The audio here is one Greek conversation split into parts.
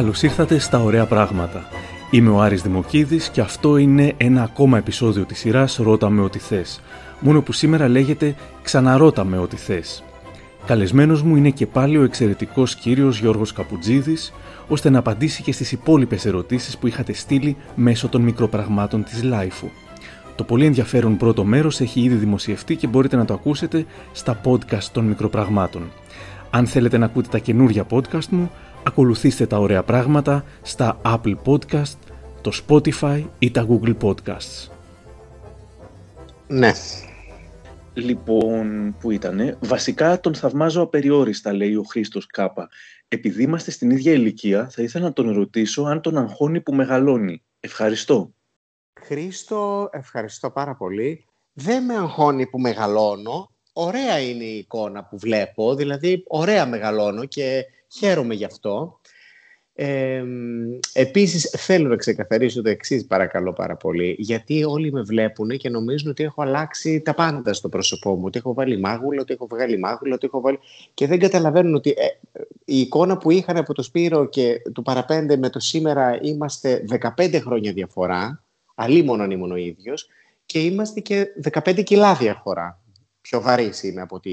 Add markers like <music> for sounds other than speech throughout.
Καλώς ήρθατε στα Ωραία Πράγματα. Είμαι ο Άρης Δημοκίδης και αυτό είναι ένα ακόμα επεισόδιο της σειράς «Ρώτα με ό,τι θες». Μόνο που σήμερα λέγεται «Ξαναρώτα με ό,τι θες». Καλεσμένος μου είναι και πάλι ο εξαιρετικός κύριος Γιώργος Καπουτζίδης, ώστε να απαντήσει και στις υπόλοιπες ερωτήσεις που είχατε στείλει μέσω των μικροπραγμάτων της Λάιφου. Το πολύ ενδιαφέρον πρώτο μέρος έχει ήδη δημοσιευτεί και μπορείτε να το ακούσετε στα podcast των μικροπραγμάτων. Αν θέλετε να ακούτε τα καινούργια podcast μου, ακολουθήστε τα ωραία πράγματα στα Apple Podcast, το Spotify ή τα Google Podcasts. Ναι. Λοιπόν, που ήτανε, βασικά τον θαυμάζω απεριόριστα, λέει ο Χρήστος Κάπα. Επειδή είμαστε στην ίδια ηλικία, θα ήθελα να τον ρωτήσω αν τον αγχώνει που μεγαλώνει. Ευχαριστώ. Χρήστο, ευχαριστώ πάρα πολύ. Δεν με αγχώνει που μεγαλώνω. Ωραία είναι η εικόνα που βλέπω, δηλαδή ωραία μεγαλώνω και χαίρομαι γι' αυτό. Ε, επίσης θέλω να ξεκαθαρίσω το εξής παρακαλώ πάρα πολύ γιατί όλοι με βλέπουν και νομίζουν ότι έχω αλλάξει τα πάντα στο πρόσωπό μου ότι έχω βάλει μάγουλα, ότι έχω βγάλει μάγουλα ότι έχω βάλει... και δεν καταλαβαίνουν ότι ε, η εικόνα που είχαν από το Σπύρο και του παραπέντε με το σήμερα είμαστε 15 χρόνια διαφορά αλίμονο αν ήμουν ο ίδιος και είμαστε και 15 κιλά διαφορά πιο βαρύς είμαι από ό,τι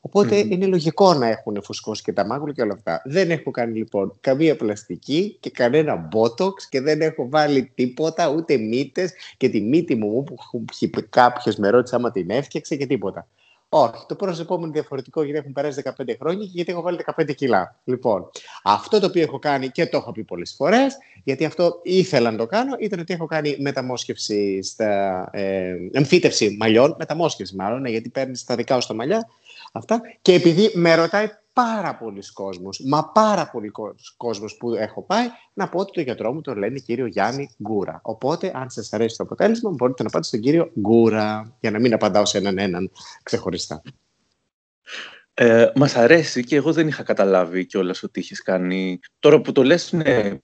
ήμουν οποτε είναι λογικό να έχουν φουσκώσει και τα μάγουλα και όλα αυτά. Δεν έχω κάνει λοιπόν καμία πλαστική και κανένα μπότοξ και δεν έχω βάλει τίποτα, ούτε μύτες και τη μύτη μου που κάποιος με ρώτησε άμα την έφτιαξε και τίποτα. Όχι, το πρόσωπό μου είναι διαφορετικό γιατί έχουν περάσει 15 χρόνια και γιατί έχω βάλει 15 κιλά. Λοιπόν, αυτό το οποίο έχω κάνει και το έχω πει πολλές φορές, γιατί αυτό ήθελα να το κάνω, ήταν ότι έχω κάνει μεταμόσχευση στα. Ε, εμφύτευση μαλλιών, μεταμόσχευση μάλλον, ναι, γιατί παίρνεις τα δικά σου τα μαλλιά Αυτά. Και επειδή με ρωτάει πάρα πολλοί κόσμος, μα πάρα πολλοί κόσμος που έχω πάει, να πω ότι το γιατρό μου τον λένε κύριο Γιάννη Γκούρα. Οπότε, αν σας αρέσει το αποτέλεσμα, μπορείτε να πάτε στον κύριο Γκούρα, για να μην απαντάω σε έναν έναν ξεχωριστά. Ε, Μας αρέσει και εγώ δεν είχα καταλάβει κιόλας ότι είχες κάνει. Τώρα που το λες, ναι,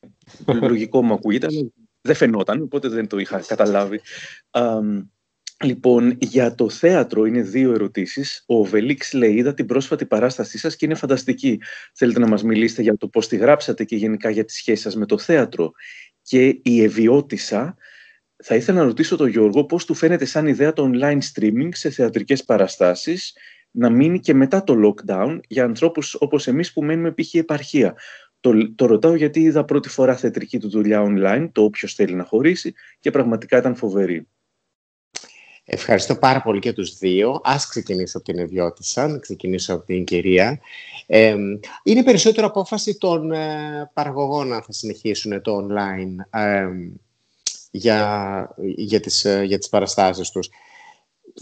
λογικό μου <laughs> ακούγεται, αλλά δεν φαινόταν, οπότε δεν το είχα καταλάβει. Λοιπόν, για το θέατρο είναι δύο ερωτήσεις. Ο Βελίξ λέει, είδα την πρόσφατη παράστασή σας και είναι φανταστική. Θέλετε να μας μιλήσετε για το πώς τη γράψατε και γενικά για τη σχέση σας με το θέατρο; Και η Ευιώτησα, θα ήθελα να ρωτήσω τον Γιώργο πώς του φαίνεται σαν ιδέα το online streaming σε θεατρικές παραστάσεις να μείνει και μετά το lockdown για ανθρώπους όπως εμείς που μένουμε π.χ. επαρχία. Το, το ρωτάω γιατί είδα πρώτη φορά θεατρική του δουλειά online, το όποιος θέλει να χωρίσει και πραγματικά ήταν φοβερή. Ευχαριστώ πάρα πολύ και τους δύο. Ας ξεκινήσω από την Εδιώτησα, να ξεκινήσω από την κυρία. Ε, είναι περισσότερο απόφαση των ε, παραγωγών να θα συνεχίσουν το online ε, για, για, τις, ε, για τις παραστάσεις τους.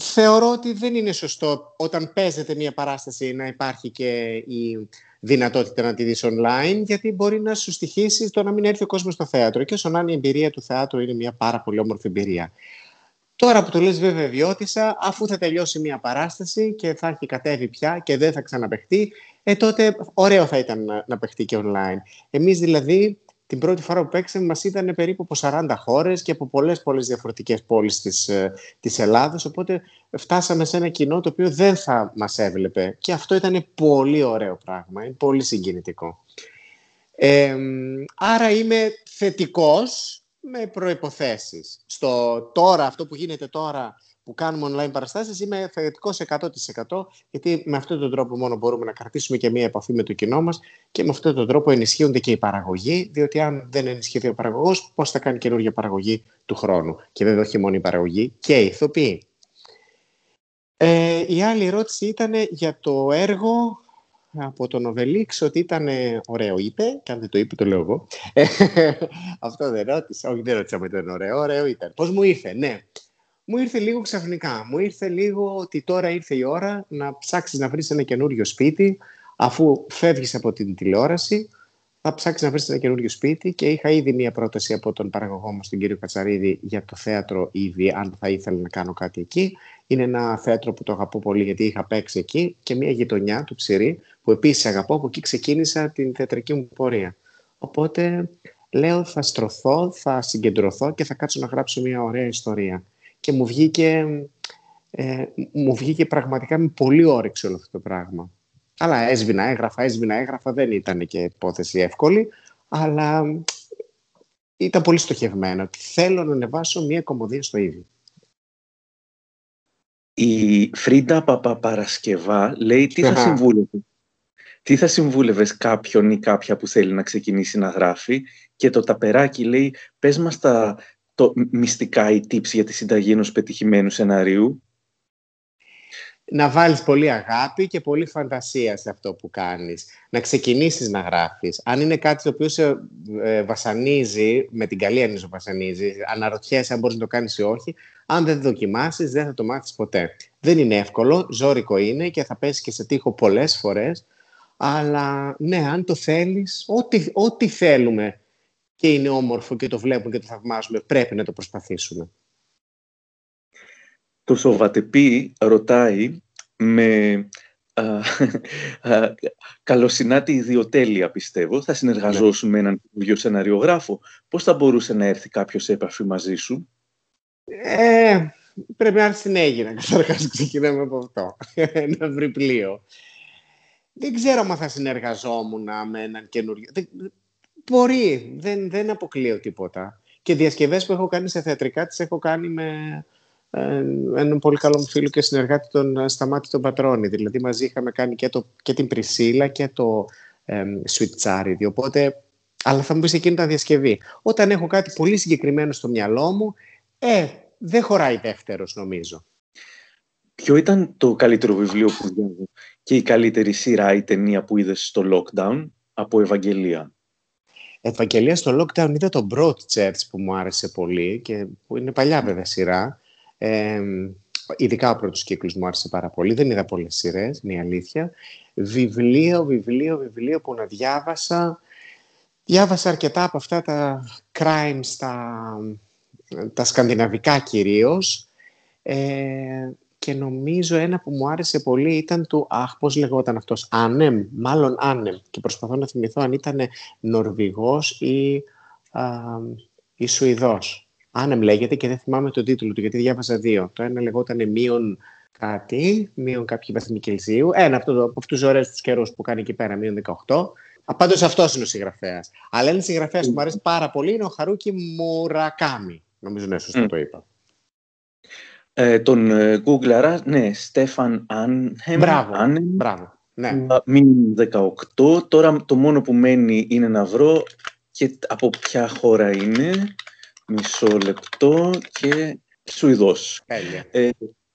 Θεωρώ ότι δεν είναι σωστό όταν παίζεται μια παράσταση να υπάρχει και η δυνατότητα να τη δεις online, γιατί μπορεί να σου στοιχήσει το να μην έρθει ο κόσμος στο θέατρο. Και όσο να είναι η εμπειρία του θεάτρου είναι μια πάρα πολύ όμορφη εμπειρία. Τώρα που το λες βέβαια βιώτησα, αφού θα τελειώσει μια παράσταση και θα έχει κατέβει πια και δεν θα ξαναπαιχτεί, ε, τότε ωραίο θα ήταν να, να παιχτεί και online. Εμείς δηλαδή την πρώτη φορά που παίξαμε μας ήταν περίπου από 40 χώρες και από πολλές πολλές διαφορετικές πόλεις της, ε, της Ελλάδας, οπότε φτάσαμε σε ένα κοινό το οποίο δεν θα μας έβλεπε και αυτό ήταν πολύ ωραίο πράγμα, είναι πολύ συγκινητικό. Ε, άρα είμαι θετικός με προϋποθέσεις. Στο τώρα, αυτό που γίνεται τώρα που κάνουμε online παραστάσεις, είμαι θετικός 100% γιατί με αυτόν τον τρόπο μόνο μπορούμε να κρατήσουμε και μία επαφή με το κοινό μας και με αυτόν τον τρόπο ενισχύονται και οι παραγωγοί, διότι αν δεν ενισχυθεί ο παραγωγός, πώς θα κάνει καινούργια παραγωγή του χρόνου. Και βέβαια όχι μόνο η παραγωγή, και οι ηθοποιοί. Ε, η άλλη ερώτηση ήταν για το έργο από τον Οβελίξ ότι ήταν ωραίο, είπε, και αν δεν το είπε, το λέω εγώ. <laughs> Αυτό δεν ρώτησα, όχι δεν ρώτησα αν ήταν ωραίο, ωραίο ήταν. Πώς μου ήρθε, ναι. Μου ήρθε λίγο ξαφνικά. Μου ήρθε λίγο ότι τώρα ήρθε η ώρα να ψάξεις να βρεις ένα καινούριο σπίτι, αφού φεύγεις από την τηλεόραση, θα ψάξεις να βρεις ένα καινούριο σπίτι και είχα ήδη μία πρόταση από τον παραγωγό μα, τον κύριο Κατσαρίδη, για το θέατρο ήδη, αν θα ήθελα να κάνω κάτι εκεί. Είναι ένα θέατρο που το αγαπώ πολύ, γιατί είχα παίξει εκεί και μία γειτονιά του Ψηρή, που επίσης αγαπώ, από εκεί ξεκίνησα την θεατρική μου πορεία. Οπότε λέω θα στρωθώ, θα συγκεντρωθώ και θα κάτσω να γράψω μια ωραία ιστορία. Και μου βγήκε, ε, μου βγήκε πραγματικά με πολύ όρεξη όλο αυτό το πράγμα. Αλλά έσβηνα, έγραφα, έσβηνα, έγραφα. Δεν ήταν και υπόθεση εύκολη. αλλά ήταν πολύ στοχευμένο ότι θέλω να ανεβάσω μία κομμωδία στο ίδιο. Η Φρίντα Παπαπαρασκευά λέει τι θα συμβούλευε; Τι θα συμβούλευες κάποιον ή κάποια που θέλει να ξεκινήσει να γράφει; Και το ταπεράκι λέει πες μας τα το, μυστικά ή tips για τη συνταγή ενός πετυχημένου σενάριου να βάλεις πολύ αγάπη και πολύ φαντασία σε αυτό που κάνεις. Να ξεκινήσεις να γράφεις. Αν είναι κάτι το οποίο σε ε, βασανίζει, με την καλή έννοια βασανίζει, αναρωτιέσαι αν μπορείς να το κάνεις ή όχι, αν δεν δοκιμάσεις δεν θα το μάθεις ποτέ. Δεν είναι εύκολο, ζώρικο είναι και θα πέσει και σε τείχο πολλές φορές, αλλά ναι, αν το θέλεις, ό,τι, ό,τι θέλουμε και είναι όμορφο και το βλέπουμε και το θαυμάζουμε, πρέπει να το προσπαθήσουμε. Το Σοβατεπί ρωτάει με α, α, καλοσυνάτη ιδιοτέλεια, πιστεύω. Θα συνεργαζόσουν με έναν δύο σεναριογράφο. Πώς θα μπορούσε να έρθει κάποιος σε επαφή μαζί σου; Ε, πρέπει να έρθει στην Έγινα, καταρχάς ξεκινάμε από αυτό. <laughs> Ένα βρει πλοίο. Δεν ξέρω αν θα συνεργαζόμουν με έναν καινούριο... Μπορεί, δεν, δεν αποκλείω τίποτα. Και διασκευές που έχω κάνει σε θεατρικά τις έχω κάνει με ε, έναν πολύ καλό μου φίλο και συνεργάτη τον ε, Σταμάτη τον Πατρόνη. Δηλαδή μαζί είχαμε κάνει και, το, και την Πρισίλα και το ε, Sweet Charity. Οπότε, αλλά θα μου πεις εκείνη τα διασκευή. Όταν έχω κάτι πολύ συγκεκριμένο στο μυαλό μου, ε, δεν χωράει δεύτερος νομίζω. Ποιο ήταν το καλύτερο βιβλίο που διάβασε και η καλύτερη σειρά ή ταινία που είδες στο lockdown από Ευαγγελία. Ευαγγελία στο lockdown είδα το Broadchurch που μου άρεσε πολύ και που είναι παλιά βέβαια σειρά. Ε, ειδικά ο πρώτος κύκλος μου άρεσε πάρα πολύ. Δεν είδα πολλές σειρές, είναι η αλήθεια. Βιβλίο, βιβλίο, βιβλίο που να διάβασα. Διάβασα αρκετά από αυτά τα crimes, τα, τα σκανδιναβικά κυρίως. Ε, και νομίζω ένα που μου άρεσε πολύ ήταν του, αχ, πώς λεγόταν αυτός, Άνεμ, μάλλον Άνεμ. Και προσπαθώ να θυμηθώ αν ήταν Νορβηγός ή, α, ή Σουηδός. Άνεμ λέγεται και δεν θυμάμαι τον τίτλο του, γιατί διάβασα δύο. Το ένα λεγόταν Μείον κάτι, μείον κάποιοι βαθμοί Κελσίου. Ένα από, από αυτούς τους ωραίους τους καιρούς που κάνει εκεί πέρα, μείον 18. Πάντω αυτός είναι ο συγγραφέας. Αλλά ένας συγγραφέας που μου αρέσει πάρα πολύ είναι ο Χαρούκι Μουρακάμι. Νομίζω ναι, σωστό το είπα. Ε, τον ε, Google, ναι, Στέφαν Άνχεμ. Μπράβο, μπράβο. Ναι. 18. Τώρα το μόνο που μένει είναι να βρω και από ποια χώρα είναι. Μισό λεπτό και Σουηδός. Ε,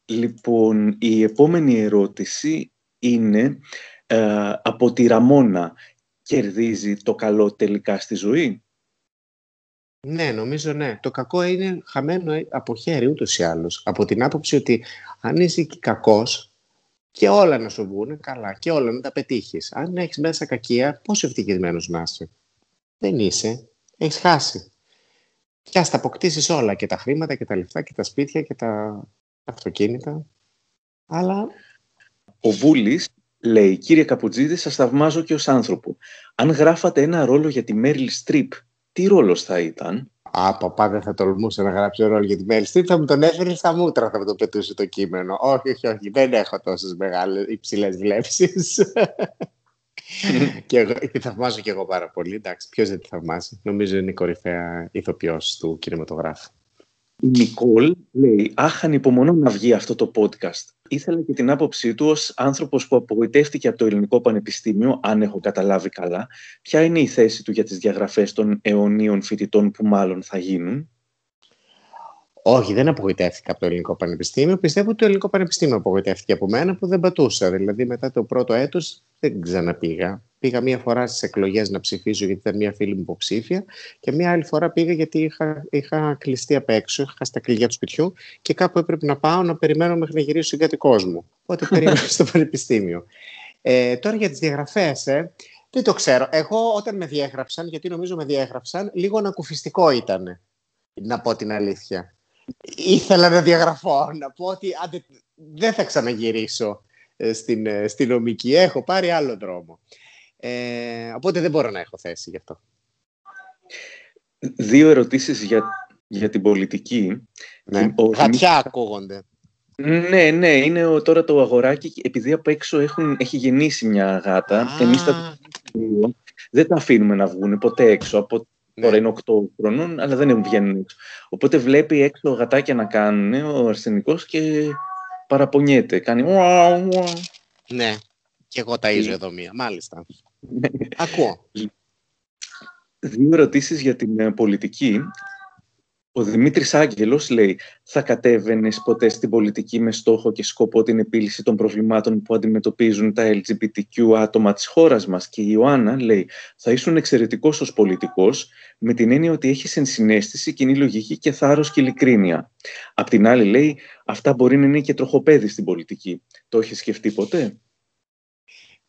λοιπόν, η επόμενη ερώτηση είναι ε, από τη Ραμόνα. Κερδίζει το καλό τελικά στη ζωή; Ναι, νομίζω ναι. Το κακό είναι χαμένο από χέρι ούτως ή άλλως. Από την άποψη ότι αν είσαι κακός και όλα να σου βγουν καλά και όλα να τα πετύχεις. Αν έχεις μέσα κακία, πόσο ευτυχισμένος να είσαι. Δεν είσαι. Έχεις χάσει και ας τα αποκτήσεις όλα, και τα χρήματα και τα λεφτά και τα σπίτια και τα αυτοκίνητα. Αλλά... Ο Βούλης λέει, κύριε Καπουτζίδη, σας θαυμάζω και ως άνθρωπο. Αν γράφατε ένα ρόλο για τη Μέριλ Στριπ, τι ρόλος θα ήταν; Α, παπά, δεν θα τολμούσε να γράψει ρόλο για τη Μέριλ Στριπ, θα μου τον έφερε στα μούτρα, θα μου το πετούσε το κείμενο. Όχι, όχι, όχι, δεν έχω τόσες μεγάλες υψηλές βλέψεις. <laughs> και, εγώ, τη θαυμάζω και εγώ πάρα πολύ. Εντάξει, ποιος δεν τη θαυμάζει. Νομίζω είναι η κορυφαία ηθοποιός του κινηματογράφου. Η Νικόλ λέει: Αχ, ανυπομονώ να βγει αυτό το podcast. Ήθελα και την άποψή του ως άνθρωπος που απογοητεύτηκε από το Ελληνικό Πανεπιστήμιο, αν έχω καταλάβει καλά, ποια είναι η θέση του για τις διαγραφές των αιωνίων φοιτητών που μάλλον θα γίνουν; Όχι, δεν απογοητεύτηκα από το Ελληνικό Πανεπιστήμιο. Πιστεύω ότι το Ελληνικό Πανεπιστήμιο απογοητεύτηκε από μένα που δεν πατούσα. Δηλαδή, μετά το πρώτο έτος δεν ξαναπήγα. Πήγα μία φορά στις εκλογές να ψηφίσω γιατί ήταν μία φίλη μου υποψήφια και μία άλλη φορά πήγα γιατί είχα, είχα κλειστεί απ' έξω, είχα στα κλειδιά του σπιτιού και κάπου έπρεπε να πάω να περιμένω μέχρι να γυρίσει ο συγκατοικός μου. Οπότε <laughs> περίμενα στο Πανεπιστήμιο. Ε, τώρα για τις διαγραφές, ε, δεν το ξέρω. Εγώ όταν με διέγραψαν, γιατί νομίζω με διέγραψαν, λίγο ανακουφιστικό ήταν. Να πω την αλήθεια ήθελα να διαγραφώ, να πω ότι άντε, δεν θα ξαναγυρίσω ε, στην, ε, στην νομική, έχω πάρει άλλο δρόμο. Ε, οπότε δεν μπορώ να έχω θέση γι' αυτό. Δύο ερωτήσεις για, για την πολιτική. Ναι. Ο... Γατιά ακούγονται. Ναι, ναι, είναι τώρα το αγοράκι, επειδή από έξω έχουν, έχει γεννήσει μια γάτα. Ah. Εμείς τα δεν τα αφήνουμε να βγουν ποτέ έξω. Από... Ναι. Τώρα είναι 8 χρονών, αλλά δεν βγαίνουν έξω. Οπότε βλέπει έξω γατάκια να κάνουν ο αρσενικός και παραπονιέται. Κάνει Ναι, και εγώ ταΐζω εδώ μία, μάλιστα. Ακούω. Δύο ερωτήσεις για την ε, πολιτική. Ο Δημήτρης Άγγελος λέει «Θα κατέβαινες ποτέ στην πολιτική με στόχο και σκοπό την επίλυση των προβλημάτων που αντιμετωπίζουν τα LGBTQ άτομα της χώρας μας» και η Ιωάννα λέει «Θα ήσουν εξαιρετικός ως πολιτικός με την έννοια ότι έχεις ενσυναίσθηση, κοινή λογική και θάρρος και ειλικρίνεια». Απ' την άλλη λέει «Αυτά μπορεί να είναι και τροχοπέδι στην πολιτική». Το έχεις σκεφτεί ποτέ;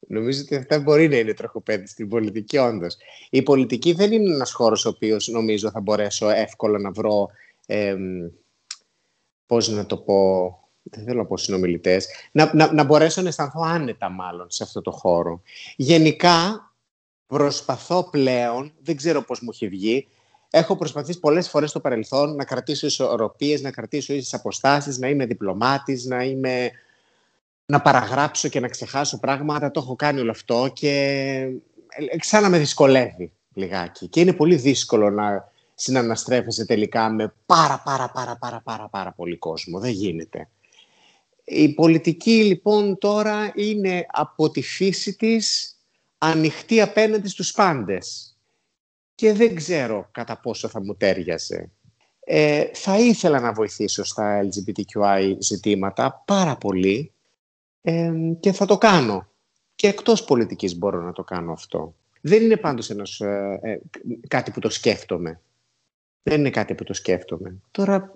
Νομίζω ότι αυτά μπορεί να είναι τροχοπέδι στην πολιτική, όντως. Η πολιτική δεν είναι ένας χώρος ο οποίος νομίζω θα μπορέσω εύκολα να βρω. Ε, Πώς να το πω. Δεν θέλω να πω συνομιλητές. Να, να, να μπορέσω να αισθανθώ άνετα, μάλλον, σε αυτό το χώρο. Γενικά, προσπαθώ πλέον, δεν ξέρω πώς μου έχει βγει, έχω προσπαθήσει πολλές φορές στο παρελθόν να κρατήσω ισορροπίες, να κρατήσω ίσες αποστάσεις, να είμαι διπλωμάτης, να είμαι να παραγράψω και να ξεχάσω πράγματα. Το έχω κάνει όλο αυτό και ε, ξανά με δυσκολεύει λιγάκι. Και είναι πολύ δύσκολο να συναναστρέφεσαι τελικά με πάρα πάρα πάρα πάρα πάρα πάρα πολύ κόσμο. Δεν γίνεται. Η πολιτική λοιπόν τώρα είναι από τη φύση της ανοιχτή απέναντι στους πάντες. Και δεν ξέρω κατά πόσο θα μου τέριαζε. Ε, θα ήθελα να βοηθήσω στα LGBTQI ζητήματα πάρα πολύ και θα το κάνω. Και εκτός πολιτικής μπορώ να το κάνω αυτό. Δεν είναι πάντως ένας, ε, ε, κάτι που το σκέφτομαι. Δεν είναι κάτι που το σκέφτομαι. Τώρα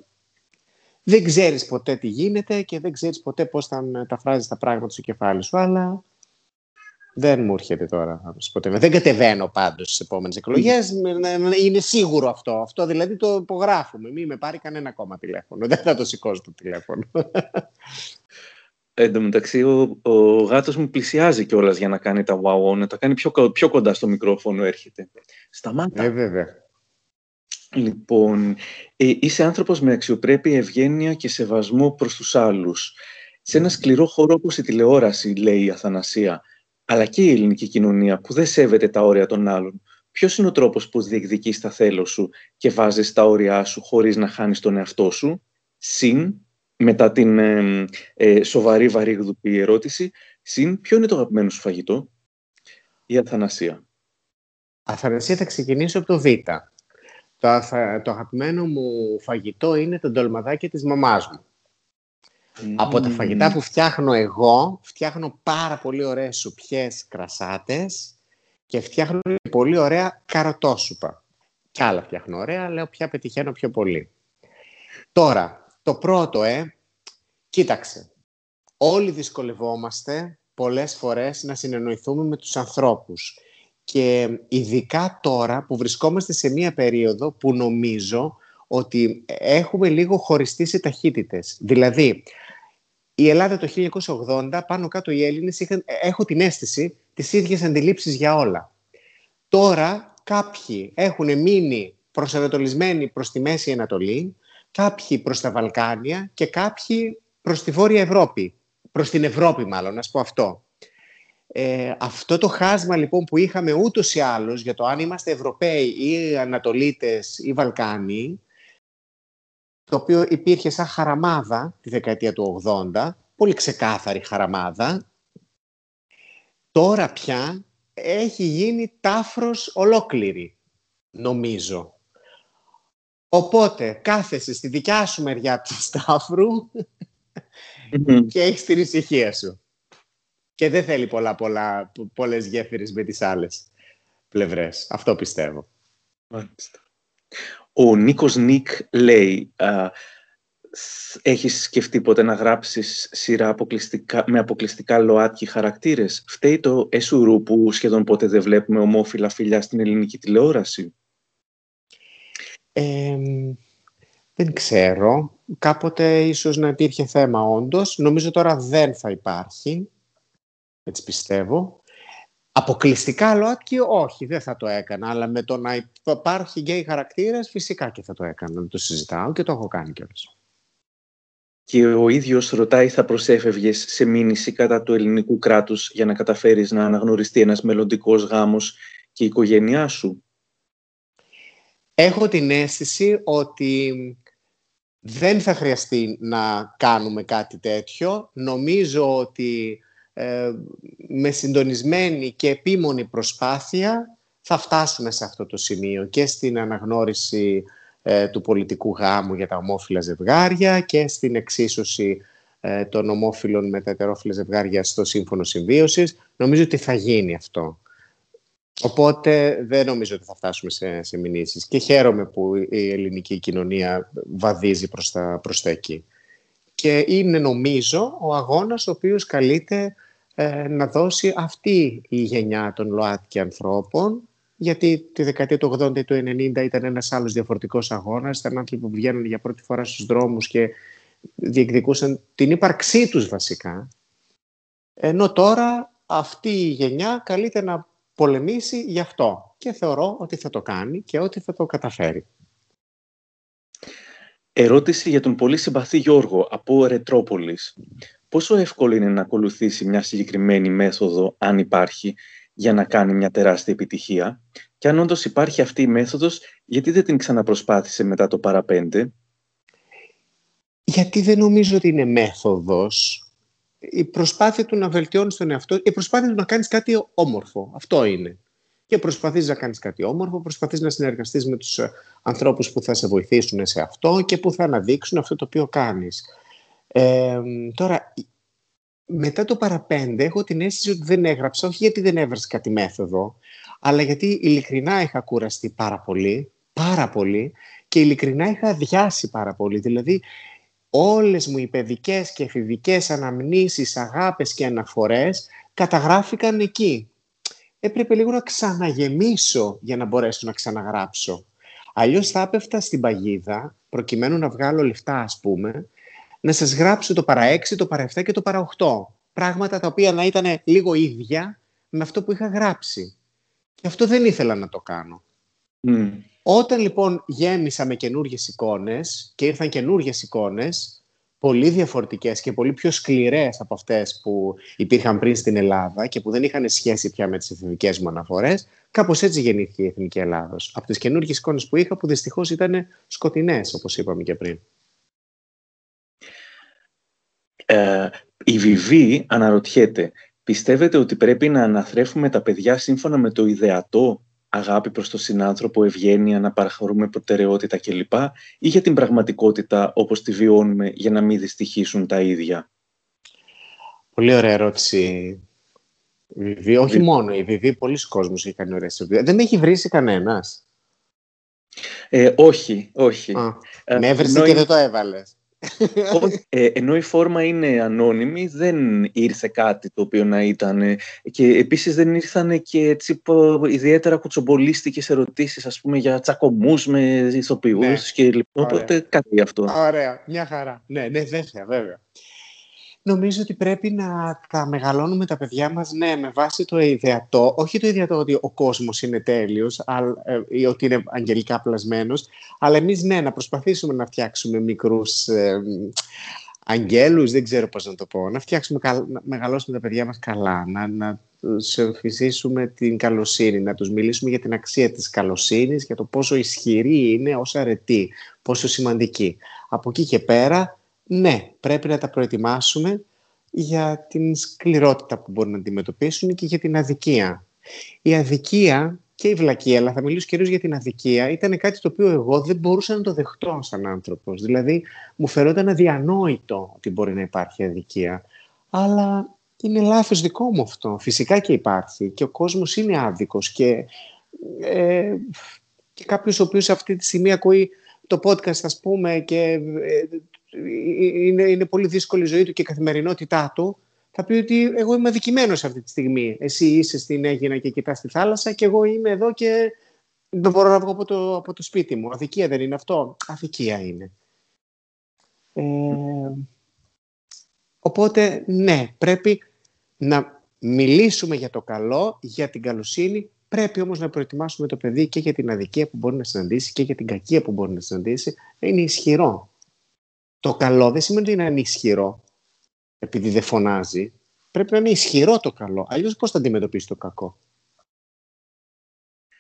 δεν ξέρεις ποτέ τι γίνεται και δεν ξέρεις ποτέ πώς θα μεταφράζεις τα πράγματα στο κεφάλι σου, αλλά δεν μου έρχεται τώρα. Ποτέ. Δεν κατεβαίνω πάντως στις επόμενες εκλογές. Είναι σίγουρο αυτό. Αυτό δηλαδή το υπογράφουμε. Μην με πάρει κανένα ακόμα τηλέφωνο. Δεν θα το σηκώσω το τηλέφωνο. Εν τω μεταξύ, ο, ο γάτος μου πλησιάζει κιόλας για να κάνει τα wow να τα κάνει πιο, πιο κοντά στο μικρόφωνο έρχεται. Σταμάτα. Ε, βέβαια. Λοιπόν, ε, είσαι άνθρωπος με αξιοπρέπεια, ευγένεια και σεβασμό προς τους άλλους. Σε ένα σκληρό χώρο όπως η τηλεόραση, λέει η Αθανασία, αλλά και η ελληνική κοινωνία που δεν σέβεται τα όρια των άλλων. Ποιος είναι ο τρόπος που διεκδικείς τα θέλω σου και βάζεις τα όρια σου χωρίς να χάνεις τον εαυτό σου; Συν μετά την ε, ε, σοβαρή βαρύγδουπη ερώτηση, συν ποιο είναι το αγαπημένο σου φαγητό, η Αθανασία. Αθανασία θα ξεκινήσω από το Β. Το, το αγαπημένο μου φαγητό είναι το ντολμαδάκι της μαμάς μου. Από τα φαγητά που φτιάχνω εγώ, φτιάχνω πάρα πολύ ωραίες σουπιές κρασάτες και φτιάχνω πολύ ωραία καροτόσουπα. Κι άλλα φτιάχνω ωραία, λέω πια πετυχαίνω πιο πολύ. Τώρα, το πρώτο, ε, κοίταξε. Όλοι δυσκολευόμαστε πολλές φορές να συνεννοηθούμε με τους ανθρώπους. Και ειδικά τώρα που βρισκόμαστε σε μία περίοδο που νομίζω ότι έχουμε λίγο χωριστεί σε ταχύτητες. Δηλαδή, η Ελλάδα το 1980, πάνω κάτω οι Έλληνες είχαν, έχω την αίσθηση, τις ίδιες αντιλήψεις για όλα. Τώρα κάποιοι έχουν μείνει προσανατολισμένοι προς τη Μέση Ανατολή, κάποιοι προς τα Βαλκάνια και κάποιοι προς τη Βόρεια Ευρώπη. Προς την Ευρώπη μάλλον, να πω αυτό. Ε, αυτό το χάσμα λοιπόν που είχαμε ούτως ή άλλως για το αν είμαστε Ευρωπαίοι ή Ανατολίτες ή Βαλκάνοι, το οποίο υπήρχε σαν χαραμάδα τη δεκαετία του 80, πολύ ξεκάθαρη χαραμάδα, τώρα πια έχει γίνει τάφρος ολόκληρη, νομίζω. Οπότε κάθεσαι στη δικιά σου μεριά του σταυρου και έχεις την ησυχία σου. Και δεν θέλει πολλά, πολλά, πολλές γέφυρες με τις άλλες πλευρές. Αυτό πιστεύω. Ο Νίκος Νίκ λέει α, έχεις σκεφτεί ποτέ να γράψεις σειρά αποκλειστικά, με αποκλειστικά ΛΟΑΤΚΙ χαρακτήρες; Φταίει το ΕΣΡ που σχεδόν ποτέ δεν βλέπουμε ομόφυλα φιλιά στην ελληνική τηλεόραση δεν ξέρω. Κάποτε ίσως να υπήρχε θέμα όντως. Νομίζω τώρα δεν θα υπάρχει. Έτσι πιστεύω. Αποκλειστικά ΛΟΑΤΚΙ όχι, δεν θα το έκανα. Αλλά με το να υπάρχει γκέι χαρακτήρας φυσικά και θα το έκανα. Το συζητάω και το έχω κάνει κιόλας. Και ο ίδιος ρωτάει θα προσέφευγες σε μήνυση κατά του ελληνικού κράτους για να καταφέρεις να αναγνωριστεί ένας μελλοντικός γάμος και η οικογένειά σου; Έχω την αίσθηση ότι δεν θα χρειαστεί να κάνουμε κάτι τέτοιο. Νομίζω ότι ε, με συντονισμένη και επίμονη προσπάθεια θα φτάσουμε σε αυτό το σημείο και στην αναγνώριση ε, του πολιτικού γάμου για τα ομόφυλα ζευγάρια και στην εξίσωση ε, των ομόφυλων με τα ετερόφυλα ζευγάρια στο Σύμφωνο Συμβίωσης. Νομίζω ότι θα γίνει αυτό. Οπότε δεν νομίζω ότι θα φτάσουμε σε, σε μηνύσεις. Και χαίρομαι που η ελληνική κοινωνία βαδίζει προς τα, προς τα εκεί. Και είναι νομίζω ο αγώνας ο οποίος καλείται ε, να δώσει αυτή η γενιά των ΛΟΑΤΚΙ ανθρώπων γιατί τη δεκαετία του 80 ή του 90 ήταν ένας άλλος διαφορετικός αγώνας, ήταν άνθρωποι που βγαίνουν για πρώτη φορά στους δρόμους και διεκδικούσαν την ύπαρξή τους βασικά. Ενώ τώρα αυτή η γενιά καλείται να πολεμήσει γι' αυτό και θεωρώ ότι θα το κάνει και ότι θα το καταφέρει. Ερώτηση για τον πολύ συμπαθή Γιώργο από Ρετρόπολης. Πόσο εύκολο είναι να ακολουθήσει μια συγκεκριμένη μέθοδο, αν υπάρχει, για να κάνει μια τεράστια επιτυχία; Και αν όντως υπάρχει αυτή η μέθοδος, γιατί δεν την ξαναπροσπάθησε μετά το παραπέντε; Γιατί δεν νομίζω ότι είναι μέθοδος. Η προσπάθεια του να βελτιώνεις τον εαυτό, η προσπάθεια του να κάνεις κάτι όμορφο. Αυτό είναι. Και προσπαθείς να κάνεις κάτι όμορφο, προσπαθείς να συνεργαστείς με τους ε, ανθρώπους που θα σε βοηθήσουν σε αυτό και που θα αναδείξουν αυτό το οποίο κάνεις. Ε, τώρα, μετά το παραπέντε έχω την αίσθηση ότι δεν έγραψα, όχι γιατί δεν έβρασε κάτι μέθοδο, αλλά γιατί ειλικρινά είχα κουραστεί πάρα πολύ, πάρα πολύ και ειλικρινά είχα αδειάσει πάρα πολύ. Δηλαδή, όλες μου οι παιδικές και εφηβικές αναμνήσεις, αγάπες και αναφορές καταγράφηκαν εκεί. Έπρεπε λίγο να ξαναγεμίσω για να μπορέσω να ξαναγράψω. Αλλιώς θα έπεφτα στην παγίδα, προκειμένου να βγάλω λεφτά ας πούμε, να σας γράψω το παρά 6, το παρά 7 και το παρά 8. Πράγματα τα οποία να ήταν λίγο ίδια με αυτό που είχα γράψει. Και αυτό δεν ήθελα να το κάνω. Όταν λοιπόν γέμισα με καινούριε εικόνες και ήρθαν καινούριε εικόνες, πολύ διαφορετικές και πολύ πιο σκληρές από αυτές που υπήρχαν πριν στην Ελλάδα και που δεν είχαν σχέση πια με τις εθνικές μου αναφορές, κάπως έτσι γεννήθηκε η Εθνική Ελλάδος. Από τις καινούργιες εικόνες που είχα που δυστυχώς ήταν σκοτεινές, όπως είπαμε και πριν. Ε, η Βιβί αναρωτιέται, πιστεύετε ότι πρέπει να αναθρέφουμε τα παιδιά σύμφωνα με το ιδεατό; Αγάπη προς τον συνάνθρωπο, ευγένεια, να παραχωρούμε προτεραιότητα κλπ. ή για την πραγματικότητα όπως τη βιώνουμε για να μην δυστυχήσουν τα ίδια; Πολύ ωραία ερώτηση. Βιβί, όχι μόνο η Βιβί, πολλοί κόσμος έχει κάνει ωραίες Δεν με έχει βρήσει κανένας. Ε, όχι, όχι. Α, ε, με έβρισε και δεν το έβαλες ε, ενώ η φόρμα είναι ανώνυμη, δεν ήρθε κάτι το οποίο να ήταν. Και επίσης δεν ήρθαν και έτσι, ιδιαίτερα κουτσομπολίστικες ερωτήσεις, ας πούμε, για τσακωμούς με ηθοποιούς ναι. και λοιπόν, οπότε κάτι γι' αυτό. Ωραία, μια χαρά. Ναι, ναι, βέβαια, βέβαια. Νομίζω ότι πρέπει να τα μεγαλώνουμε τα παιδιά μας, ναι, με βάση το ιδεατό, όχι το ιδεατό ότι ο κόσμος είναι τέλειος ε, ή ότι είναι αγγελικά πλασμένος, αλλά εμείς, ναι, να προσπαθήσουμε να φτιάξουμε μικρούς ε, αγγέλους, δεν ξέρω πώς να το πω, να φτιάξουμε, να μεγαλώσουμε τα παιδιά μας καλά, να, να τους φυσίσουμε την καλοσύνη, να τους μιλήσουμε για την αξία της καλοσύνης, για το πόσο ισχυρή είναι ως αρετή, πόσο σημαντική. Από εκεί και πέρα, ναι, πρέπει να τα προετοιμάσουμε για την σκληρότητα που μπορούν να αντιμετωπίσουν και για την αδικία. Η αδικία και η βλακεία, αλλά θα μιλήσω κυρίως για την αδικία, ήταν κάτι το οποίο εγώ δεν μπορούσα να το δεχτώ σαν άνθρωπος. Δηλαδή, μου φερόταν αδιανόητο ότι μπορεί να υπάρχει αδικία. Αλλά είναι λάθος δικό μου αυτό. Φυσικά και υπάρχει. Και ο κόσμος είναι άδικος. Και, ε, και κάποιος ο οποίος αυτή τη στιγμή ακούει το podcast, ας πούμε, και ε, είναι, είναι πολύ δύσκολη η ζωή του και η καθημερινότητά του, θα πει ότι εγώ είμαι αδικημένος αυτή τη στιγμή. Εσύ είσαι στην Έγινα και κοιτάς τη θάλασσα και εγώ είμαι εδώ και δεν μπορώ να βγω από το, από το σπίτι μου. Αδικία δεν είναι αυτό; Αδικία είναι. Ε, οπότε, ναι, πρέπει να μιλήσουμε για το καλό, για την καλοσύνη. Πρέπει όμως να προετοιμάσουμε το παιδί και για την αδικία που μπορεί να συναντήσει και για την κακία που μπορεί να συναντήσει. Είναι ισχυρό. Το καλό δεν σημαίνει ότι είναι ανισχυρό, επειδή δεν φωνάζει. Πρέπει να είναι ισχυρό το καλό. Αλλιώς πώς θα αντιμετωπίσει το κακό;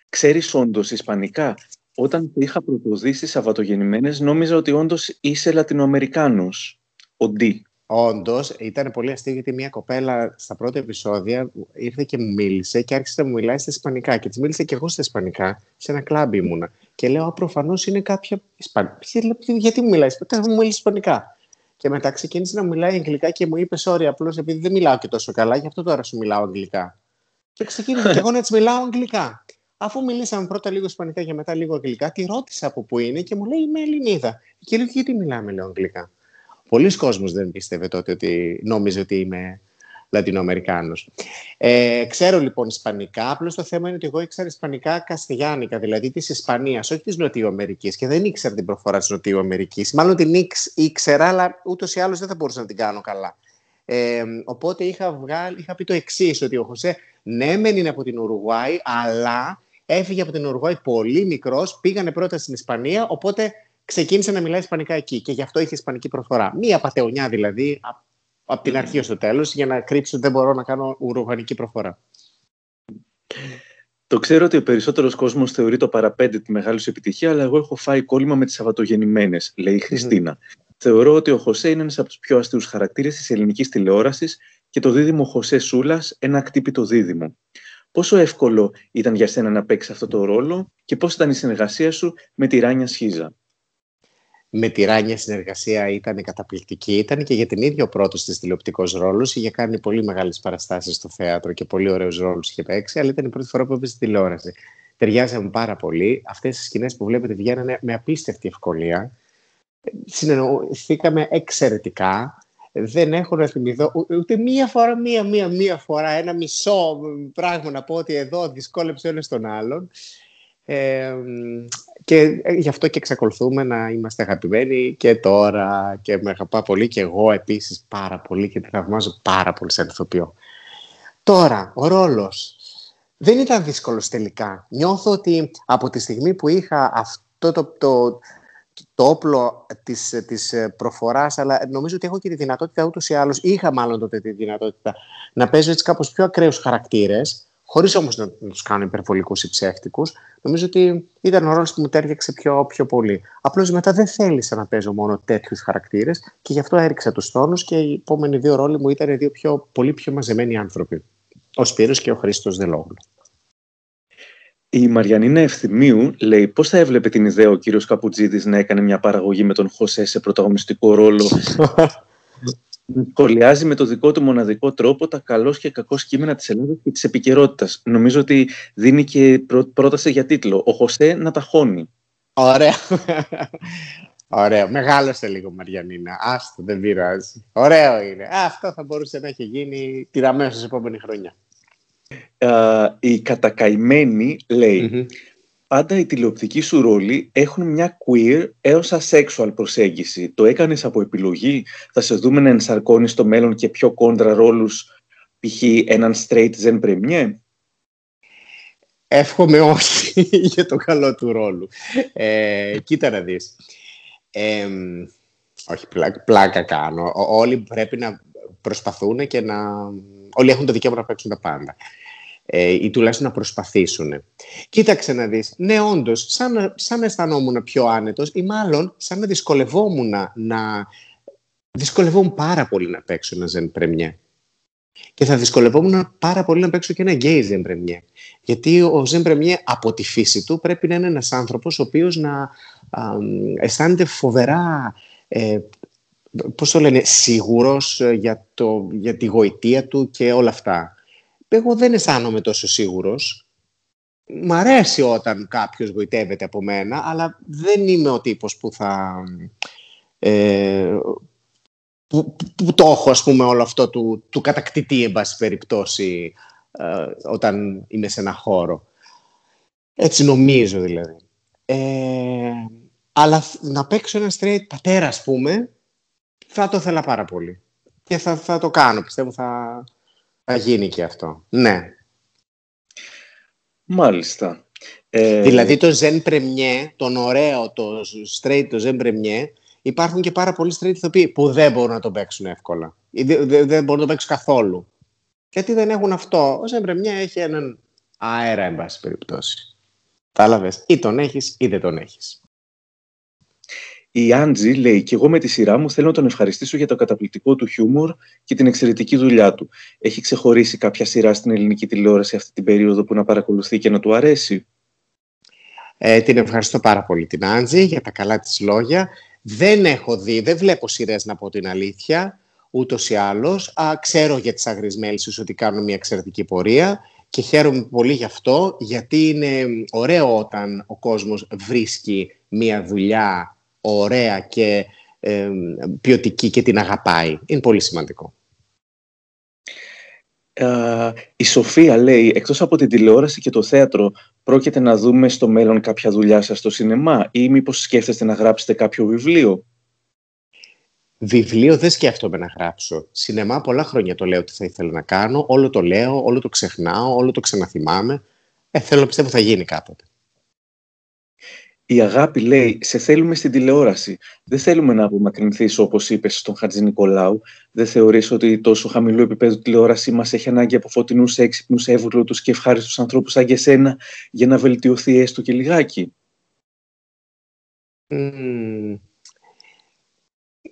Ξέρεις όντως Ισπανικά. Όταν είχα πρωτοδεί στις Σαββατογεννημένες νόμιζα ότι όντως είσαι Λατινοαμερικάνος. Ο Ντι. Όντως, ήταν πολύ αστείο γιατί μια κοπέλα στα πρώτα επεισόδια ήρθε και μίλησε και άρχισε να μου μιλάει στα Ισπανικά. Και της μίλησε και εγώ στα Ισπανικά, σε ένα κλαμπ ήμουνα. Και λέω, προφανώς είναι κάποια Ισπανικά. Γιατί μου μιλάει, Ποτέ μου μιλάει Ισπανικά; Και μετά ξεκίνησε να μιλάει Αγγλικά και μου είπες, sorry, απλώς επειδή δεν μιλάω και τόσο καλά, γι' αυτό τώρα σου μιλάω Αγγλικά. Και ξεκίνησα και εγώ να της μιλάω Αγγλικά. Αφού μιλήσαμε πρώτα λίγο Ισπανικά και μετά λίγο Αγγλικά, τη ρώτησα από πού είναι και μου λέει Είμαι Ελληνίδα. Και λέω Γιατί μιλάμε, λέω Αγγλικά. Πολλοί κόσμος δεν πίστευε τότε ότι νόμιζε ότι είμαι Λατινοαμερικάνος. Ε, ξέρω λοιπόν Ισπανικά, απλώς το θέμα είναι ότι εγώ ήξερα Ισπανικά Καστιγιάνικα, δηλαδή της Ισπανίας, όχι της Νοτιού Αμερική. Και δεν ήξερα την προφορά της Νοτιού Αμερική. Μάλλον την ήξερα, αλλά ούτως ή άλλως δεν θα μπορούσα να την κάνω καλά. Ε, οπότε είχα, βγάλει, είχα πει το εξής, ότι ο Χωσέ ναι, μεν είναι από την Ουρουγουάη, αλλά έφυγε από την Ουρουγουάη πολύ μικρός, πήγανε πρώτα στην Ισπανία, οπότε ξεκίνησε να μιλάει Ισπανικά εκεί και γι' αυτό είχε Ισπανική προφορά. Μία πατεωνιά δηλαδή, από την αρχή ως το τέλος, για να κρύψει ότι δεν μπορώ να κάνω ουρουγανική προφορά. Το ξέρω ότι ο περισσότερος κόσμος θεωρεί το παραπέντε τη μεγάλη σου επιτυχία, αλλά εγώ έχω φάει κόλλημα με τις Σαββατογεννημένες, λέει η χριστινα Θεωρώ ότι ο Χωσέ είναι ένας από τους πιο αστείους χαρακτήρες της ελληνικής τηλεόρασης και το δίδυμο Χωσέ Σούλας ένα ακτύπητο δίδυμο. Πόσο εύκολο ήταν για σένα να παίξεις αυτό το ρόλο και πώς ήταν η συνεργασία σου με τη Ράνια Σχίζα; Με τη Ράνια συνεργασία ήταν καταπληκτική. Ήταν και για την ίδια ο πρώτο της τηλεοπτικός ρόλος. Είχε κάνει πολύ μεγάλες παραστάσεις στο θέατρο και πολύ ωραίους ρόλους είχε παίξει, αλλά ήταν η πρώτη φορά που έπαιζε τηλεόραση. Ταιριάζαμε πάρα πολύ. Αυτές οι σκηνές που βλέπετε βγαίνανε με απίστευτη ευκολία. Συνεννοηθήκαμε εξαιρετικά. Δεν έχω να θυμηθώ ούτε μία φορά, μία, μία, μία φορά, ένα μισό πράγμα να πω ότι εδώ δυσκόλεψε ο ένας τον άλλον. Ε, και γι' αυτό και εξακολουθούμε να είμαστε αγαπημένοι και τώρα και με αγαπά πολύ και εγώ επίσης πάρα πολύ και τη θαυμάζω πάρα πολύ σαν ηθοποιό. Τώρα, ο ρόλος δεν ήταν δύσκολος τελικά. Νιώθω ότι από τη στιγμή που είχα αυτό το, το, το όπλο της, της προφοράς, αλλά νομίζω ότι έχω και τη δυνατότητα ούτως ή άλλως, είχα μάλλον τότε τη δυνατότητα να παίζω έτσι κάπως πιο ακραίους χαρακτήρες, χωρίς όμως να τους κάνω υπερβολικούς ή ψεύτικους, νομίζω ότι ήταν ο ρόλο που μου τέριαξε πιο, πιο πολύ. Απλώς μετά δεν θέλησα να παίζω μόνο τέτοιους χαρακτήρες και γι' αυτό έριξα τους τόνους και οι επόμενοι δύο ρόλοι μου ήταν δύο πιο, πολύ πιο μαζεμένοι άνθρωποι. Ο Σπύρος και ο Χρήστος Δελόγλου. Η Μαριανίνα Ευθυμίου λέει πώς θα έβλεπε την ιδέα ο κύριος Καπουτζίδη να έκανε μια παραγωγή με τον Χωσέ σε πρωταγωνιστικό ρόλο; <laughs> σχολιάζει με το δικό του μοναδικό τρόπο τα καλό και κακό κείμενα της Ελλάδας και της επικαιρότητας. Νομίζω ότι δίνει και πρόταση για τίτλο «Ο Χωσέ να τα χώνει». Ωραία. Ωραίο. Μεγάλωσε λίγο Μαριανίνα. Άστο, δεν πειράζει. Ωραίο είναι. Αυτό θα μπορούσε να έχει γίνει την αμέσως επόμενη χρονιά. η κατακαημένη πάντα οι τηλεοπτικοί σου ρόλοι έχουν μια queer έως asexual προσέγγιση. Το έκανες από επιλογή, θα σε δούμε να ενσαρκώνεις στο μέλλον και πιο κόντρα ρόλους, π.χ. έναν straight zen premier; Εύχομαι όχι <laughs> για το καλό του ρόλου. Ε, κοίτα να δεις. Ε, όχι, πλάκα, κάνω. Όλοι πρέπει να προσπαθούν και να... Όλοι έχουν το δικαίωμα να παίξουν τα πάντα ε, ή τουλάχιστον να προσπαθήσουν. Κοίταξε να δεις, ναι όντως, σαν, σαν να αισθανόμουν πιο άνετος ή μάλλον σαν να δυσκολευόμουν να, να δυσκολευόμουν πάρα πολύ να παίξω ένα ζεν πρεμιέ. Και θα δυσκολευόμουν πάρα πολύ να παίξω και ένα γκέι ζεν πρεμιέ. Γιατί ο ζεν πρεμιέ από τη φύση του πρέπει να είναι ένας άνθρωπος ο οποίος να α, αισθάνεται φοβερά ε, πώς το λένε, σίγουρος για, το, για τη γοητεία του και όλα αυτά εγώ δεν αισθάνομαι τόσο σίγουρος. Μ' αρέσει όταν κάποιος γοητεύεται από μένα, αλλά δεν είμαι ο τύπος που θα... Ε, που, που, το έχω, ας πούμε, όλο αυτό του, του κατακτητή, εν πάση περιπτώσει, ε, όταν είμαι σε ένα χώρο. Έτσι νομίζω, δηλαδή. Ε, αλλά να παίξω ένα straight πατέρα, ας πούμε, θα το ήθελα πάρα πολύ. Και θα, θα το κάνω, πιστεύω θα, θα γίνει και αυτό. Ναι. Μάλιστα. Ε... Δηλαδή το Zen Premier, τον ωραίο, το straight, το Zen Premier, υπάρχουν και πάρα πολλοί straight ηθοποιοί που δεν μπορούν να το παίξουν εύκολα. Δεν, δεν μπορούν να το παίξουν καθόλου. Γιατί δεν έχουν αυτό. Ο Zen Premier έχει έναν αέρα, εν πάση περιπτώσει. Κατάλαβες. Ή τον έχεις ή δεν τον έχεις. Η Άντζη λέει και εγώ με τη σειρά μου θέλω να τον ευχαριστήσω για το καταπληκτικό του χιούμορ και την εξαιρετική δουλειά του. Έχει ξεχωρίσει κάποια σειρά στην ελληνική τηλεόραση αυτή την περίοδο που να παρακολουθεί και να του αρέσει; Ε, την ευχαριστώ πάρα πολύ την Άντζη για τα καλά της λόγια. Δεν έχω δει, δεν βλέπω σειρές να πω την αλήθεια, ούτως ή άλλως. Ξέρω για τις αγρισμέλισσε ότι κάνουν μια εξαιρετική πορεία και χαίρομαι πολύ γι' αυτό, γιατί είναι ωραίο όταν ο κόσμος βρίσκει μια δουλειά ωραία και ε, ποιοτική και την αγαπάει. Είναι πολύ σημαντικό. η Σοφία λέει, εκτός από την τηλεόραση και το θέατρο, πρόκειται να δούμε στο μέλλον κάποια δουλειά σας στο σινεμά ή μήπως σκέφτεστε να γράψετε κάποιο βιβλίο; Βιβλίο δεν σκέφτομαι να γράψω. Σινεμά πολλά χρόνια το λέω ότι θα ήθελα να κάνω. Όλο το λέω, όλο το ξεχνάω, όλο το ξαναθυμάμαι. Ε, θέλω να πιστεύω θα γίνει κάποτε. Η αγάπη λέει, σε θέλουμε στην τηλεόραση. Δεν θέλουμε να απομακρυνθείς όπως είπες στον Χατζη Νικολάου. Δεν θεωρείς ότι τόσο χαμηλό επίπεδο τηλεόραση μας έχει ανάγκη από φωτεινούς, έξυπνους, εύγλωτους και ευχάριστους ανθρώπους σαν και εσένα για να βελτιωθεί έστω και λιγάκι.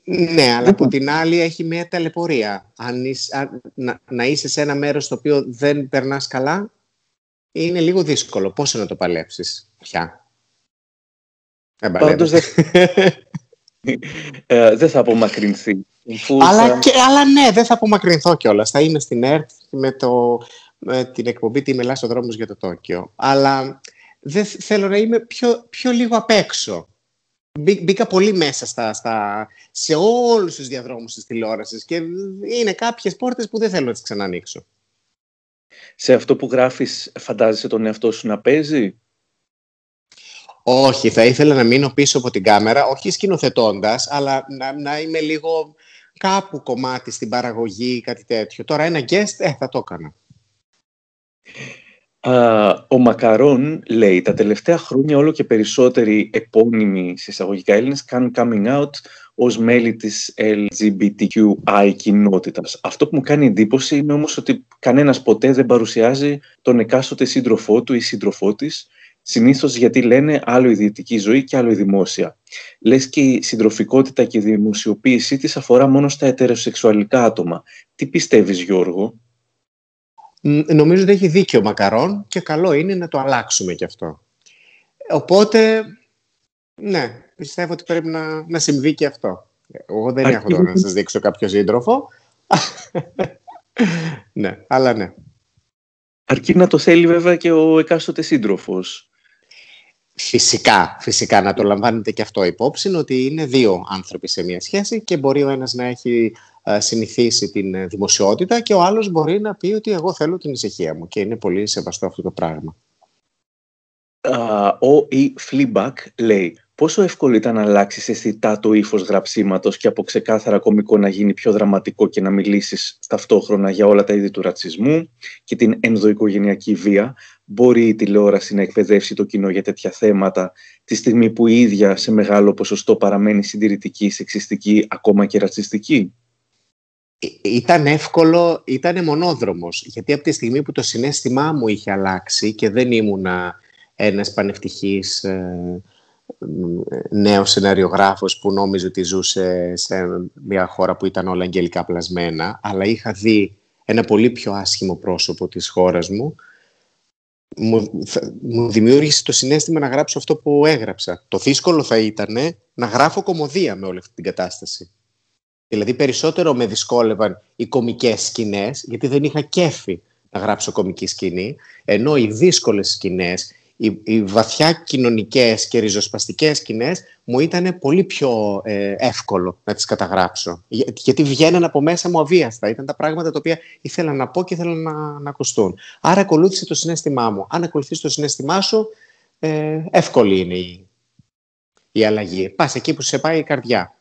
Ναι, αλλά από την άλλη έχει μια ταλαιπωρία. Αν να, να είσαι σε ένα μέρος στο οποίο δεν περνάς καλά, είναι λίγο δύσκολο. Πώς να το παλέψεις πια; Δεν Πάντως δεν... <laughs> ε, δεν θα απομακρυνθεί. Αλλά, και, αλλά ναι, δεν θα απομακρυνθώ κιόλας. Θα είμαι στην ΕΡΤ με, το, με την εκπομπή «Τι μελάς ο δρόμος για το Τόκιο». Αλλά δεν θέλω να είμαι πιο, πιο λίγο απ' έξω. Μπήκα πολύ μέσα στα, στα, σε όλους τους διαδρόμους της τηλεόρασης και είναι κάποιες πόρτες που δεν θέλω να τις ξανανοίξω. Σε αυτό που γράφεις φαντάζεσαι τον εαυτό σου να παίζει; Όχι, θα ήθελα να μείνω πίσω από την κάμερα, όχι σκηνοθετώντας, αλλά να, να είμαι λίγο κάπου κομμάτι στην παραγωγή ή κάτι τέτοιο. Τώρα ένα guest, ε, θα το έκανα ο Μακαρόν λέει τα τελευταία χρόνια όλο και περισσότεροι επώνυμοι σε εισαγωγικά Έλληνες κάνουν coming out ως μέλη της LGBTQI κοινότητας. Αυτό που μου κάνει εντύπωση είναι όμως ότι κανένας ποτέ δεν παρουσιάζει τον εκάστοτε σύντροφό του ή σύντροφό της, συνήθως γιατί λένε άλλο ιδιωτική ζωή και άλλο η δημόσια. Λες και η συντροφικότητα και η δημοσιοποίησή της αφορά μόνο στα ετεροσεξουαλικά άτομα. Τι πιστεύεις Γιώργο; Νομίζω ότι έχει δίκιο ο Μακαρόν και καλό είναι να το αλλάξουμε κι αυτό. Οπότε, ναι, πιστεύω ότι πρέπει να, να συμβεί και αυτό. Εγώ δεν έχω τώρα να σας δείξω κάποιο σύντροφο. <laughs> ναι, αλλά ναι. Αρκεί να το θέλει βέβαια και ο εκάστοτε σύντροφος. Φυσικά, φυσικά να το λαμβάνετε και αυτό υπόψη, ότι είναι δύο άνθρωποι σε μια σχέση και μπορεί ο ένας να έχει ε, συνηθίσει την ε, δημοσιότητα και ο άλλος μπορεί να πει ότι εγώ θέλω την ησυχία μου και είναι πολύ σεβαστό αυτό το πράγμα. ο ή Fleabag λέει πόσο εύκολο ήταν να αλλάξεις αισθητά το ύφος γραψίματος και από ξεκάθαρα κομικό να γίνει πιο δραματικό και να μιλήσεις ταυτόχρονα για όλα τα είδη του ρατσισμού και την ενδοοικογενειακή βία; Μπορεί η τηλεόραση να εκπαιδεύσει το κοινό για τέτοια θέματα, τη στιγμή που η ίδια σε μεγάλο ποσοστό παραμένει συντηρητική, σεξιστική, ακόμα και ρατσιστική; Ε, ήταν εύκολο, ήταν μονόδρομος, γιατί από τη στιγμή που το συνέστημά μου είχε αλλάξει και δεν ήμουνα ένας πανευτυχής ε, νέος σεναριογράφος που νόμιζε ότι ζούσε σε μια χώρα που ήταν όλα αγγελικά πλασμένα, αλλά είχα δει ένα πολύ πιο άσχημο πρόσωπο της χώρας μου, μου, μου δημιούργησε το συνέστημα να γράψω αυτό που έγραψα. Το δύσκολο θα ήταν να γράφω κομμωδία με όλη αυτή την κατάσταση. Δηλαδή περισσότερο με δυσκόλευαν οι κομικές σκηνές, γιατί δεν είχα κέφι να γράψω κομική σκηνή, ενώ οι δύσκολες σκηνές, οι, οι βαθιά κοινωνικές και ριζοσπαστικές σκηνές μου ήταν πολύ πιο ε, εύκολο να τις καταγράψω. γιατί βγαίναν από μέσα μου αβίαστα. Ήταν τα πράγματα τα οποία ήθελα να πω και ήθελα να, να ακουστούν. Άρα ακολούθησε το συνέστημά μου. Αν ακολουθήσει το συνέστημά σου, ε, εύκολη είναι η, η αλλαγή. Πας εκεί που σε πάει η καρδιά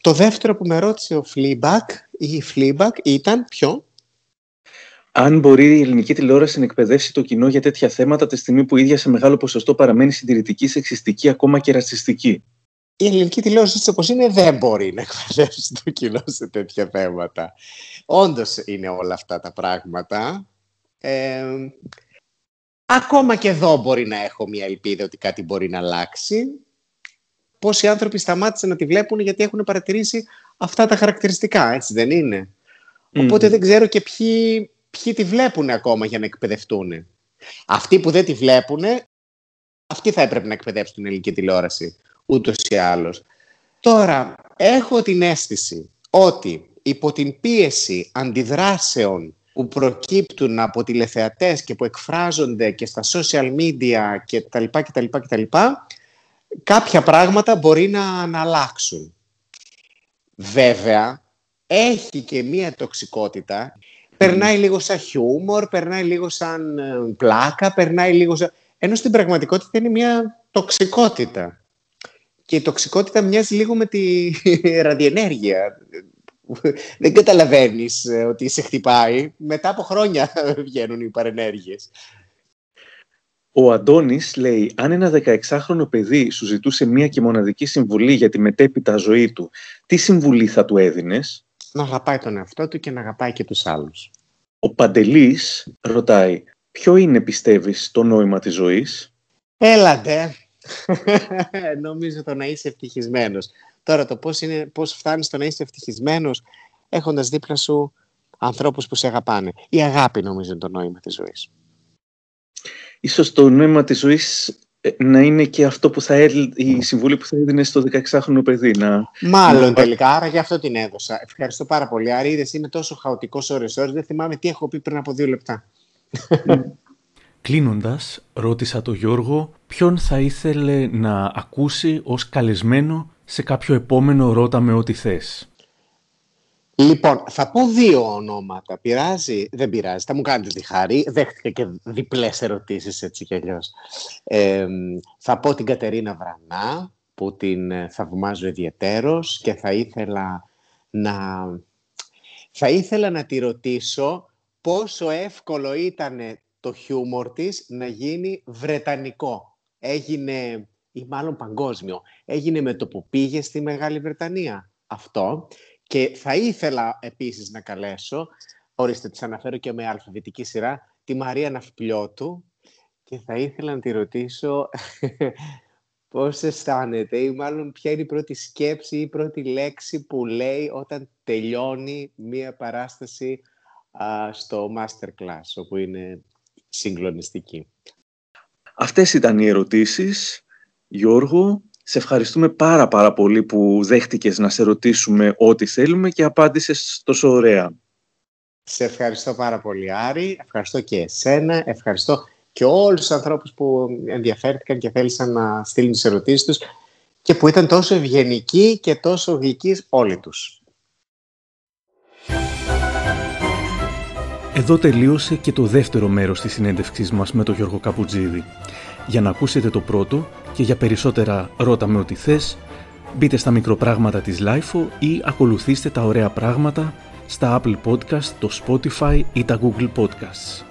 το δεύτερο που με ρώτησε ο Fleabag ή η Fleabag ήταν ποιο; Αν μπορεί η ελληνική τηλεόραση να εκπαιδεύσει το κοινό για τέτοια θέματα τη στιγμή που η ίδια σε μεγάλο ποσοστό παραμένει συντηρητική, σεξιστική, ακόμα και ρατσιστική. Η ελληνική τηλεόραση έτσι όπως είναι δεν μπορεί να εκπαιδεύσει το κοινό σε τέτοια θέματα. Όντως είναι όλα αυτά τα πράγματα. Ε, Ακόμα και εδώ μπορεί να έχω μια ελπίδα ότι κάτι μπορεί να αλλάξει. Πόσοι άνθρωποι σταμάτησαν να τη βλέπουν γιατί έχουν παρατηρήσει αυτά τα χαρακτηριστικά, έτσι δεν είναι; Οπότε δεν ξέρω και ποιοι, ποιοι τη βλέπουν ακόμα για να εκπαιδευτούν. Αυτοί που δεν τη βλέπουν, αυτοί θα έπρεπε να εκπαιδεύσουν την ελληνική τηλεόραση, ούτως ή άλλως. Τώρα, έχω την αίσθηση ότι υπό την πίεση αντιδράσεων που προκύπτουν από τηλεθεατές και που εκφράζονται και στα social media και τα λοιπά και τα λοιπά και τα λοιπά, κάποια πράγματα μπορεί να, να αλλάξουν. Βέβαια, έχει και μία τοξικότητα. Περνάει λίγο σαν χιούμορ, περνάει λίγο σαν ε, πλάκα, περνάει λίγο σαν... Ενώ στην πραγματικότητα είναι μία τοξικότητα. Και η τοξικότητα μοιάζει λίγο με τη <laughs> ραδιενέργεια δεν καταλαβαίνεις ε, ότι σε χτυπάει. Μετά από χρόνια <laughs> βγαίνουν οι παρενέργειες. Ο Αντώνης λέει, αν ένα 16χρονο παιδί σου ζητούσε μία και μοναδική συμβουλή για τη μετέπειτα ζωή του, τι συμβουλή θα του έδινες; Να αγαπάει τον εαυτό του και να αγαπάει και τους άλλους. Ο Παντελής ρωτάει, ποιο είναι πιστεύεις το νόημα της ζωής; Έλατε. <laughs> Νομίζω το να είσαι ευτυχισμένος. Τώρα το πώς, είναι, πώς φτάνεις στο να είσαι ευτυχισμένος έχοντας δίπλα σου ανθρώπους που σε αγαπάνε. Η αγάπη νομίζω είναι το νόημα της ζωής. Ίσως το νόημα της ζωής ε, να είναι και αυτό που θα έλ, η συμβουλή που θα έδινε στο 16χρονο παιδί. Να... Μάλλον τελικά, άρα γι' αυτό την έδωσα. Ευχαριστώ πάρα πολύ. Άρα είδες, είμαι τόσο χαοτικός ώρες ώρες, δεν θυμάμαι τι έχω πει πριν από δύο λεπτά. <laughs> Κλείνοντας, ρώτησα τον Γιώργο ποιον θα ήθελε να ακούσει ως καλεσμένο σε κάποιο επόμενο ρώτα με ό,τι θες. Λοιπόν, θα πω δύο ονόματα. Πειράζει, δεν πειράζει. Θα μου κάνετε τη χάρη. Δέχτηκα και διπλές ερωτήσεις έτσι κι αλλιώς. θα πω την Κατερίνα Βρανά, που την ε, θαυμάζω ιδιαιτέρως και θα ήθελα να... Θα ήθελα να τη ρωτήσω πόσο εύκολο ήταν το χιούμορ της να γίνει βρετανικό. Έγινε ή μάλλον παγκόσμιο. Έγινε με το που πήγε στη Μεγάλη Βρετανία αυτό. Και θα ήθελα επίσης να καλέσω, ορίστε τις αναφέρω και με αλφαβητική σειρά, τη Μαρία Ναυπλιώτου και θα ήθελα να τη ρωτήσω <laughs> πώς αισθάνεται ή μάλλον ποια είναι η πρώτη σκέψη ή η πρώτη λέξη που λέει όταν τελειώνει μία παράσταση στο Masterclass, όπου είναι συγκλονιστική. Αυτές ήταν οι ερωτήσεις. Γιώργο, σε ευχαριστούμε πάρα πάρα πολύ που δέχτηκες να σε ρωτήσουμε ό,τι θέλουμε και απάντησες τόσο ωραία. Σε ευχαριστώ πάρα πολύ Άρη, ευχαριστώ και εσένα, ευχαριστώ και όλους τους ανθρώπους που ενδιαφέρθηκαν και θέλησαν να στείλουν τις ερωτήσεις τους και που ήταν τόσο ευγενικοί και τόσο γλυκοί όλοι τους. Εδώ τελείωσε και το δεύτερο μέρος της συνέντευξής μας με τον Γιώργο Καπουτζίδη. Για να ακούσετε το πρώτο και για περισσότερα ρώτα με ό,τι θες, μπείτε στα μικροπράγματα της LIFO ή ακολουθήστε τα ωραία πράγματα στα Apple Podcast, το Spotify ή τα Google Podcasts.